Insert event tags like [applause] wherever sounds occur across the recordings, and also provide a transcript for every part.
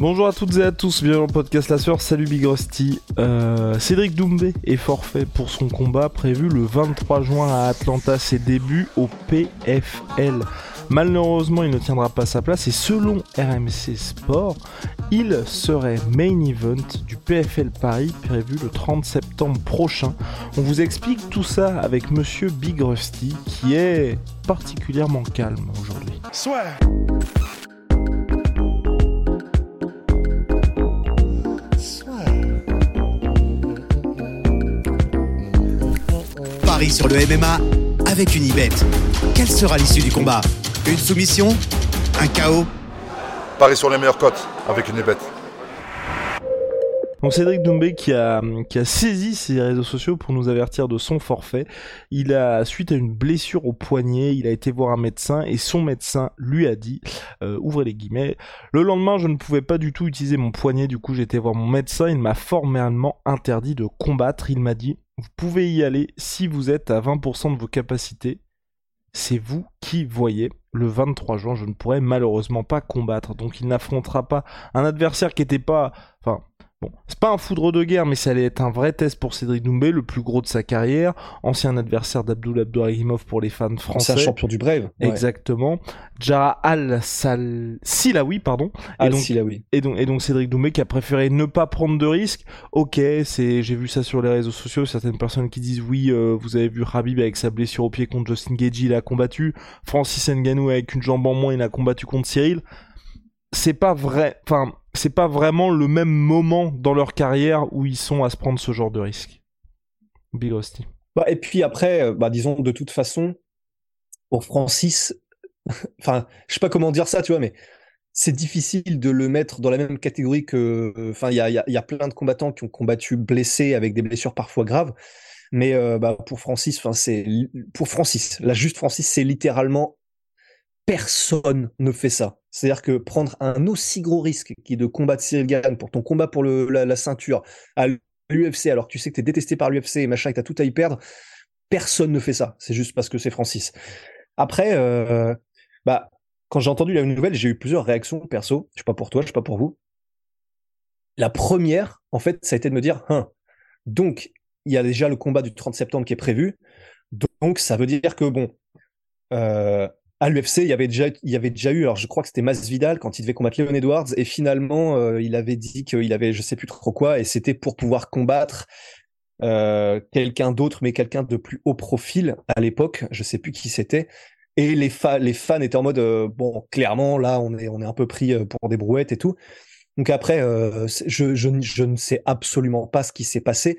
Bonjour à toutes et à tous, bienvenue dans le podcast La Sœur, salut Big Rusty. Euh, Cédric Doumbé est forfait pour son combat prévu le 23 juin à Atlanta, ses débuts au PFL. Malheureusement, il ne tiendra pas sa place et selon RMC Sport, il serait main event du PFL Paris prévu le 30 septembre prochain. On vous explique tout ça avec monsieur Big Rusty qui est particulièrement calme aujourd'hui. Paris sur le MMA avec une ibet. Quelle sera l'issue du combat? Une soumission? Un chaos? Paris sur les meilleures cotes avec une bête. Donc Cédric Doumbé qui a, qui a saisi ses réseaux sociaux pour nous avertir de son forfait. Il a, suite à une blessure au poignet, il a été voir un médecin et son médecin lui a dit, euh, ouvrez les guillemets, le lendemain je ne pouvais pas du tout utiliser mon poignet, du coup été voir mon médecin, il m'a formellement interdit de combattre, il m'a dit, vous pouvez y aller si vous êtes à 20% de vos capacités. C'est vous qui voyez. Le 23 juin, je ne pourrai malheureusement pas combattre. Donc il n'affrontera pas un adversaire qui n'était pas... Enfin, Bon, c'est pas un foudre de guerre, mais ça allait être un vrai test pour Cédric Doumbé, le plus gros de sa carrière, ancien adversaire d'Abdul Abdourahimov pour les fans français. C'est un champion du Brave. Ouais. Exactement. Jara Al Sal Silawi, pardon. Al et donc, Silawi. Et donc, et donc Cédric Doumbé qui a préféré ne pas prendre de risques. Ok, c'est, j'ai vu ça sur les réseaux sociaux, certaines personnes qui disent oui, euh, vous avez vu Habib avec sa blessure au pied contre Justin Gagey, il a combattu. Francis Ngannou avec une jambe en moins, il a combattu contre Cyril. C'est pas vrai, enfin, c'est pas vraiment le même moment dans leur carrière où ils sont à se prendre ce genre de risque. Big Rusty. Bah, et puis après, bah, disons de toute façon, pour Francis, [laughs] enfin, je sais pas comment dire ça, tu vois, mais c'est difficile de le mettre dans la même catégorie que. Enfin, il y a, y, y a, plein de combattants qui ont combattu blessés avec des blessures parfois graves. Mais euh, bah, pour Francis, enfin, c'est pour Francis, la juste Francis, c'est littéralement personne ne fait ça. C'est-à-dire que prendre un aussi gros risque qui est de combattre Cyril Gann pour ton combat pour la, ceinture à l'UFC, alors que tu sais que tu es détesté par l'UFC et machin, et que tu as tout à y perdre, personne ne fait ça. C'est juste parce que c'est Francis. Après, euh, bah, quand j'ai entendu la nouvelle, j'ai eu plusieurs réactions perso. Je sais pas pour toi, je sais pas pour vous. La première, en fait, ça a été de me dire, hein, donc, il y a déjà le combat du 30 septembre qui est prévu. Donc, ça veut dire que, bon, euh, à l'UFC, il y avait déjà, il y avait déjà eu, alors je crois que c'était Masvidal quand il devait combattre Leon Edwards, et finalement, euh, il avait dit qu'il avait, je sais plus trop quoi, et c'était pour pouvoir combattre euh, quelqu'un d'autre, mais quelqu'un de plus haut profil à l'époque, je sais plus qui c'était. Et les, les fans étaient en mode, euh, bon, clairement, là, on est, on est un peu pris pour des brouettes et tout. Donc après, je, je, je ne sais absolument pas ce qui s'est passé,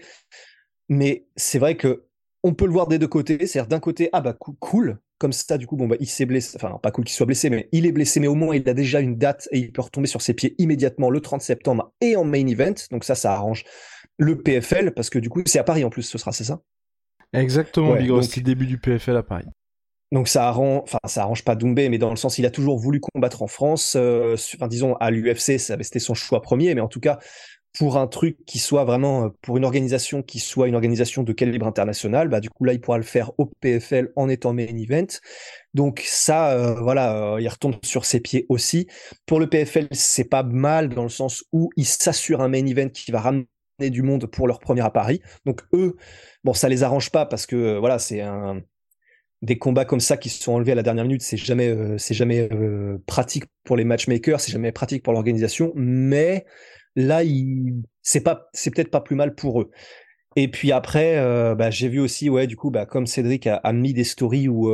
mais c'est vrai que on peut le voir des deux côtés. C'est-à-dire d'un côté, ah bah cool, comme ça, du coup, bon, bah, il s'est blessé. Enfin, pas cool qu'il soit blessé, mais il est blessé, mais au moins, il a déjà une date et il peut retomber sur ses pieds immédiatement le 30 septembre et en main event. Donc, ça, ça arrange le PFL parce que du coup, c'est à Paris en plus, ce sera, c'est ça? Exactement, ouais, Big donc... c'est le début du PFL à Paris. Donc ça arrange, enfin ça arrange pas Doumbé, mais dans le sens il a toujours voulu combattre en France. Euh, enfin disons à l'UFC, ça c'était son choix premier, mais en tout cas pour un truc qui soit vraiment pour une organisation qui soit une organisation de calibre international, bah du coup là il pourra le faire au PFL en étant main event. Donc ça, euh, voilà, euh, il retombe sur ses pieds aussi. Pour le PFL, c'est pas mal dans le sens où il s'assure un main event qui va ramener du monde pour leur première à Paris. Donc eux, bon ça les arrange pas parce que euh, voilà c'est un des combats comme ça qui se sont enlevés à la dernière minute, c'est jamais, euh, c'est jamais euh, pratique pour les matchmakers, c'est jamais pratique pour l'organisation, mais là, c'est pas, c'est peut-être pas plus mal pour eux. Et puis après, euh, bah, j'ai vu aussi, ouais, du coup, bah, comme Cédric a, mis des stories où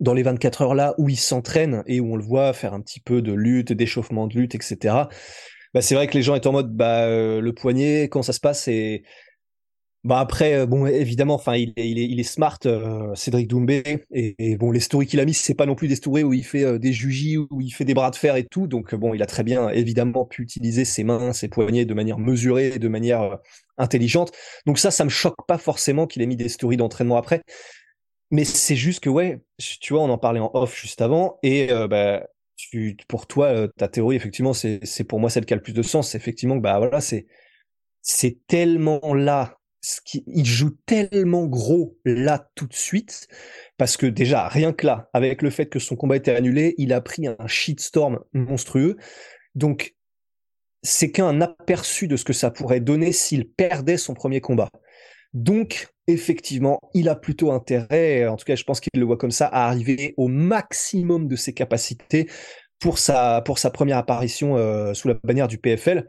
dans les 24 heures là où il s'entraîne et où on le voit faire un petit peu de lutte, d'échauffement de lutte, etc. Bah, c'est vrai que les gens étaient en mode, bah, le poignet, quand ça se passe, c'est Bah après, euh, bon, évidemment, enfin, il est, il il est smart, euh, Cédric Doumbé, et, bon, les stories qu'il a mis, c'est pas non plus des stories où il fait euh, des jugis, où il fait des bras de fer et tout. Donc bon, il a très bien, évidemment, pu utiliser ses mains, ses poignets de manière mesurée et de manière intelligente. Donc ça, ça me choque pas forcément qu'il ait mis des stories d'entraînement après. Mais c'est juste que ouais, tu vois, on en parlait en off juste avant, et bah, pour toi, ta théorie, effectivement, c'est, pour moi celle qui a le plus de sens. Effectivement bah voilà, c'est tellement là il joue tellement gros là tout de suite parce que déjà rien que là avec le fait que son combat était annulé il a pris un shitstorm monstrueux. Donc c'est qu'un aperçu de ce que ça pourrait donner s'il perdait son premier combat. Donc effectivement il a plutôt intérêt en tout cas je pense qu'il le voit comme ça à arriver au maximum de ses capacités pour sa pour sa première apparition euh, sous la bannière du PFL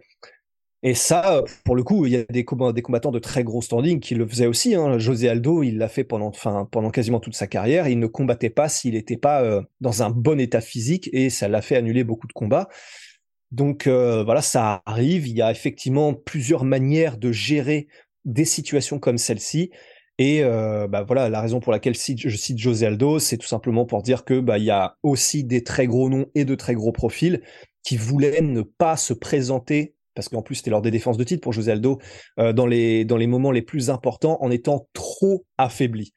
et ça, pour le coup, il y a des, combattants de très gros standing qui le faisaient aussi. Hein. José Aldo, il l'a fait pendant, pendant quasiment toute sa carrière. Il ne combattait pas s'il n'était pas euh, dans un bon état physique et ça l'a fait annuler beaucoup de combats. Donc euh, voilà, ça arrive. Il y a effectivement plusieurs manières de gérer des situations comme celle-ci. Et euh, bah voilà, la raison pour laquelle je cite José Aldo, c'est tout simplement pour dire que bah y a aussi des très gros noms et de très gros profils qui voulaient ne pas se présenter parce qu'en plus c'était lors des défenses de titre pour José Aldo, euh, dans, les, moments les plus importants, en étant trop affaibli.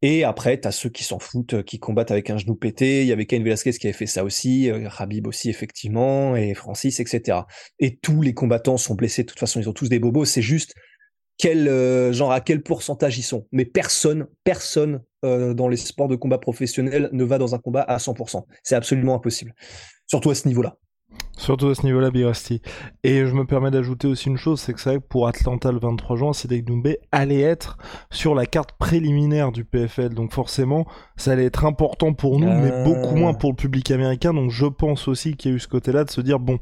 Et après, tu as ceux qui s'en foutent, euh, qui combattent avec un genou pété. Il y avait Cain Velasquez qui avait fait ça aussi, euh, Rabib aussi, effectivement, et Francis, etc. Et tous les combattants sont blessés. De toute façon, ils ont tous des bobos. C'est juste quel, genre, à quel pourcentage ils sont. Mais personne, personne dans les sports de combat professionnels ne va dans un combat à 100%. C'est absolument impossible. Surtout à ce niveau-là. Surtout à ce niveau-là, Birasti. Et je me permets d'ajouter aussi une chose, c'est que c'est vrai que pour Atlanta le 23 juin, Cédric Doumbé allait être sur la carte préliminaire du PFL. Donc forcément, ça allait être important pour nous, mais beaucoup moins pour le public américain. Donc je pense aussi qu'il y a eu ce côté-là de se dire, bon...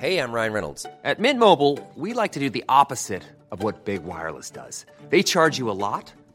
Hey, I'm Ryan Reynolds. At Mint Mobile, we like to do the opposite of what Big Wireless does. They charge you a lot.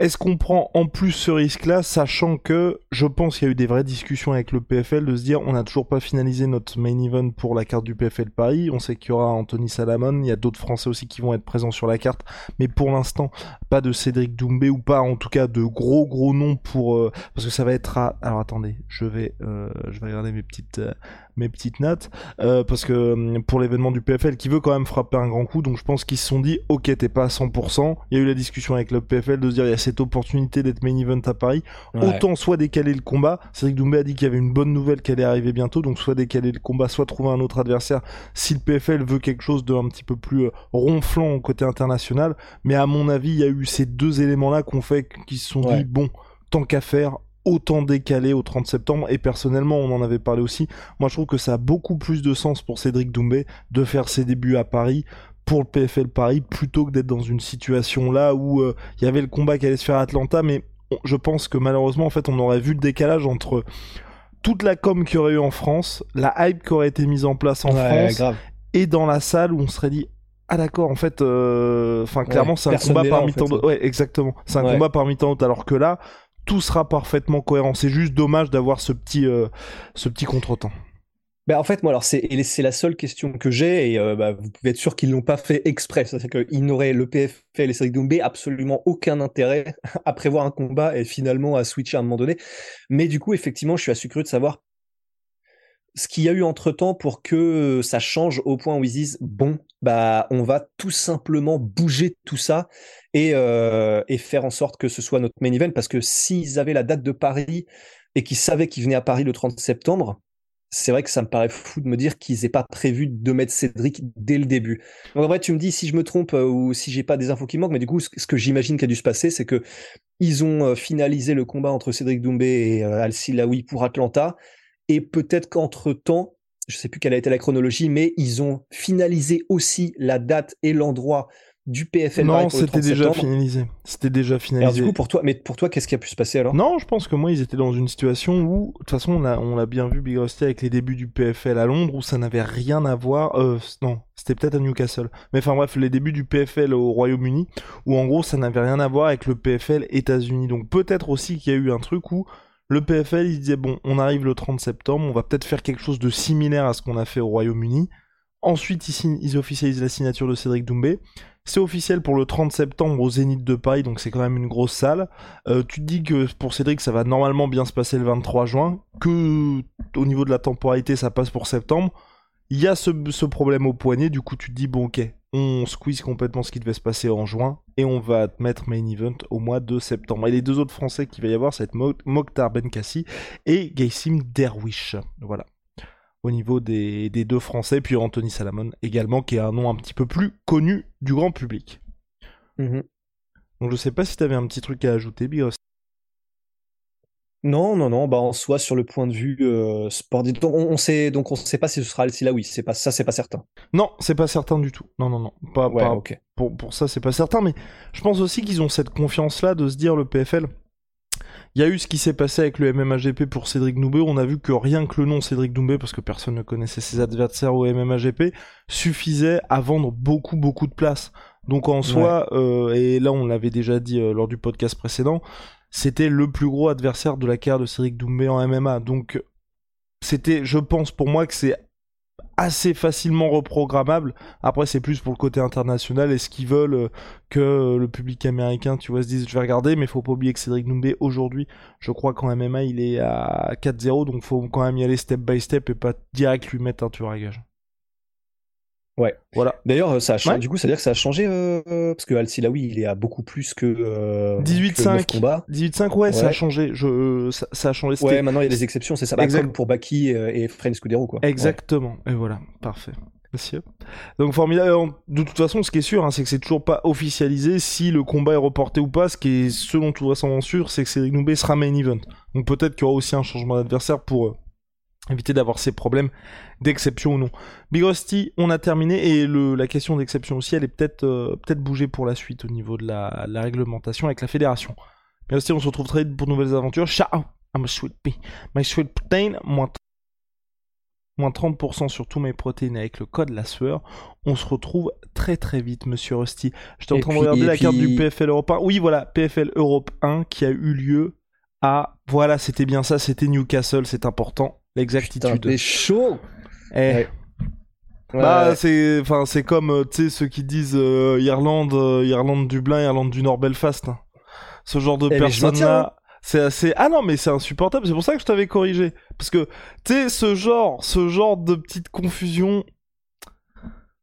Est-ce qu'on prend en plus ce risque-là, sachant que je pense qu'il y a eu des vraies discussions avec le PFL de se dire on n'a toujours pas finalisé notre main event pour la carte du PFL Paris, on sait qu'il y aura Anthony Salamon, il y a d'autres Français aussi qui vont être présents sur la carte, mais pour l'instant pas de Cédric Doumbé ou pas en tout cas de gros gros noms pour euh, parce que ça va être à alors attendez je vais euh, je vais regarder mes petites euh, mes petites notes euh, parce que hum, pour l'événement du PFL qui veut quand même frapper un grand coup donc je pense qu'ils se sont dit ok t'es pas à 100% il y a eu la discussion avec le PFL de se dire il y a cette opportunité d'être main event à Paris. Autant soit décaler le combat. Cédric Doumbé a dit qu'il y avait une bonne nouvelle qui allait arriver bientôt donc soit décaler le combat soit trouver un autre adversaire si le PFL veut quelque chose de un petit peu plus euh, ronflant au côté international. Mais à mon avis il y a eu ces deux éléments là qu'on fait qui se sont dit bon tant qu'à faire autant décalé au 30 septembre et personnellement on en avait parlé aussi moi je trouve que ça a beaucoup plus de sens pour Cédric Doumbé de faire ses débuts à Paris pour le PFL Paris plutôt que d'être dans une situation là où euh, il y avait le combat qui allait se faire à Atlanta mais je pense que malheureusement en fait on aurait vu le décalage entre toute la com qu'il y aurait eu en France la hype qui aurait été mise en place en France et dans la salle où on serait dit ah d'accord en fait euh, enfin clairement c'est un combat parmi tant d'autres ouais exactement c'est un combat parmi tant d'autres alors que là tout sera parfaitement cohérent. C'est juste dommage d'avoir ce petit, euh, ce petit contretemps. Ben en fait, moi, alors c'est la seule question que j'ai et euh, bah, vous pouvez être sûr qu'ils l'ont pas fait exprès. C'est-à-dire qu'ils n'auraient le PFL et Cédric Doumbé absolument aucun intérêt [laughs] à prévoir un combat et finalement à switcher à un moment donné. Mais du coup, effectivement, je suis assez curieux de savoir ce qu'il y a eu entre temps pour que ça change au point où ils disent bon, bah on va tout simplement bouger tout ça euh, et, faire en sorte que ce soit notre main event parce que s'ils avaient la date de Paris et qu'ils savaient qu'ils venaient à Paris le 30 septembre, c'est vrai que ça me paraît fou de me dire qu'ils aient pas prévu de mettre Cédric dès le début. Donc en vrai, tu me dis si je me trompe euh, ou si j'ai pas des infos qui manquent, mais du coup, ce que j'imagine qu'il a dû se passer, c'est que ils ont euh, finalisé le combat entre Cédric Doumbé et Al Silaoui pour Atlanta, et peut-être qu'entre temps, je sais plus quelle a été la chronologie, mais ils ont finalisé aussi la date et l'endroit du PFL Non, c'était 30 déjà finalisé. C'était déjà Alors finalisé. du coup, pour toi, mais pour toi, qu'est-ce qui a pu se passer alors? Non, je pense que moi, ils étaient dans une situation où, de toute façon, on l'a on l'a bien vu, Big Rusty, avec les débuts du PFL à Londres, où ça n'avait rien à voir. Euh, non, c'était peut-être à Newcastle. Mais enfin bref, les débuts du PFL au Royaume-Uni, où en gros, ça n'avait rien à voir avec le PFL États-Unis. Donc peut-être aussi qu'il y a eu un truc où le PFL, il disait, bon, on arrive le 30 septembre, on va peut-être faire quelque chose de similaire à ce qu'on a fait au Royaume-Uni. Ensuite, ils, ils officialisent la signature de Cédric Doumbé. C'est officiel pour le 30 septembre au Zénith de Paris, donc c'est quand même une grosse salle. Euh, tu te dis que pour Cédric, ça va normalement bien se passer le 23 juin, que au niveau de la temporalité, ça passe pour septembre. Il y a ce, ce problème au poignet, du coup tu te dis, bon ok, on squeeze complètement ce qui devait se passer en juin, et on va te mettre main event au mois de septembre. Et les deux autres Français qu'il va y avoir, ça va être Mo- Mokhtar Benkassi et Gaysim Derwish. Voilà. Au niveau des, des deux Français, puis Anthony Salamon également, qui est un nom un petit peu plus connu du grand public. Mhm. Donc je sais pas si t'avais un petit truc à ajouter, Big Rusty. Non, non, non. Bah en soi, sur le point de vue euh, sport, donc on, on sait, donc on sait pas si ce sera là. Oui, c'est pas ça, c'est pas certain. Non, c'est pas certain du tout. Non, non, non. Pas, Ouais, pas- ok. pour, pour ça, c'est pas certain. Mais je pense aussi qu'ils ont cette confiance-là de se dire le PFL. Il y a eu ce qui s'est passé avec le MMAGP pour Cédric Doumbé. On a vu que rien que le nom Cédric Doumbé, parce que personne ne connaissait ses adversaires au MMAGP, suffisait à vendre beaucoup, beaucoup de places. Donc en soi, euh, et là on l'avait déjà dit euh, lors du podcast précédent, c'était le plus gros adversaire de la carrière de Cédric Doumbé en MMA. Donc c'était, je pense pour moi que c'est assez facilement reprogrammable. Après, c'est plus pour le côté international. Est-ce qu'ils veulent euh, que le public américain, tu vois, se dise je vais regarder, mais faut pas oublier que Cédric Doumbé aujourd'hui, je crois qu'en MMA il est à 4-0, donc faut quand même y aller step by step et pas direct lui mettre un tueur à gage. Ouais. Voilà. D'ailleurs, euh, ça a changé. Ouais. Du coup, ça veut dire que ça a changé euh, euh, parce que Alcy Laoui, il est à beaucoup plus que euh, que 18-5. neuf combats. 18-5, ouais, ça a changé. Je, euh, ça, ça a changé. Ouais, maintenant il y a des exceptions, c'est ça. Bah, Exact. comme pour Baki euh, et Fren Scudero, quoi. Exactement. Et voilà, parfait. Monsieur. Donc formidable. Euh, De toute façon, ce qui est sûr, hein, c'est que c'est toujours pas officialisé si le combat est reporté ou pas. Ce qui est selon toute vraisemblance sûr, c'est que Cédric Doumbé sera main event. Donc peut-être qu'il y aura aussi un changement d'adversaire pour euh, éviter d'avoir ces problèmes d'exception ou non. Big Rusty, on a terminé et le, la question d'exception aussi, elle est peut-être euh, peut-être bougée pour la suite au niveau de la, la réglementation avec la fédération. Big Rusty, on se retrouve très vite pour de nouvelles aventures. Ciao, I'm a sweet pea. My sweet protein, moins moins 30% sur tous mes protéines avec le code la sueur. On se retrouve très très vite, monsieur Rusty. J'étais en train de regarder la carte du PFL Europe 1. Oui, voilà, PFL Europe 1 qui a eu lieu à. Voilà, c'était bien ça, c'était Newcastle, c'est important. L'exactitude. t'es chaud. Eh, Ouais. Bah, Ouais. c'est, enfin, c'est comme, euh, tu sais, ceux qui disent euh, Irlande, euh, Irlande Dublin, Irlande du Nord Belfast. hein. Ce genre de Eh, je maintiens, personnes-là, c'est assez. Ah non, mais c'est insupportable. C'est pour ça que je t'avais corrigé, parce que, tu sais, ce genre, ce genre de petite confusion.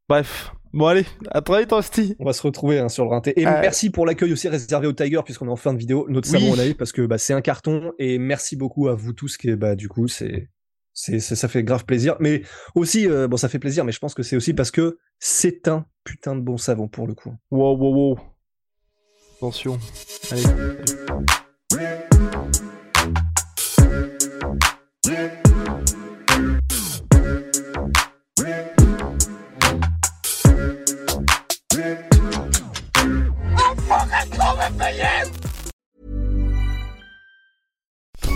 Bref. Bon allez, à très vite, Rusty. On va se retrouver hein, sur le rinté. Et Euh, merci pour l'accueil aussi réservé au Tiger, puisqu'on est en fin de vidéo, notre Oui. savon au live, parce que bah, c'est un carton. Et merci beaucoup à vous tous, qui bah, du coup, c'est. C'est, ça fait grave plaisir, mais aussi, euh, bon, ça fait plaisir, mais je pense que c'est aussi parce que c'est un putain de bon savon pour le coup. Wow, wow, wow. Attention. Allez.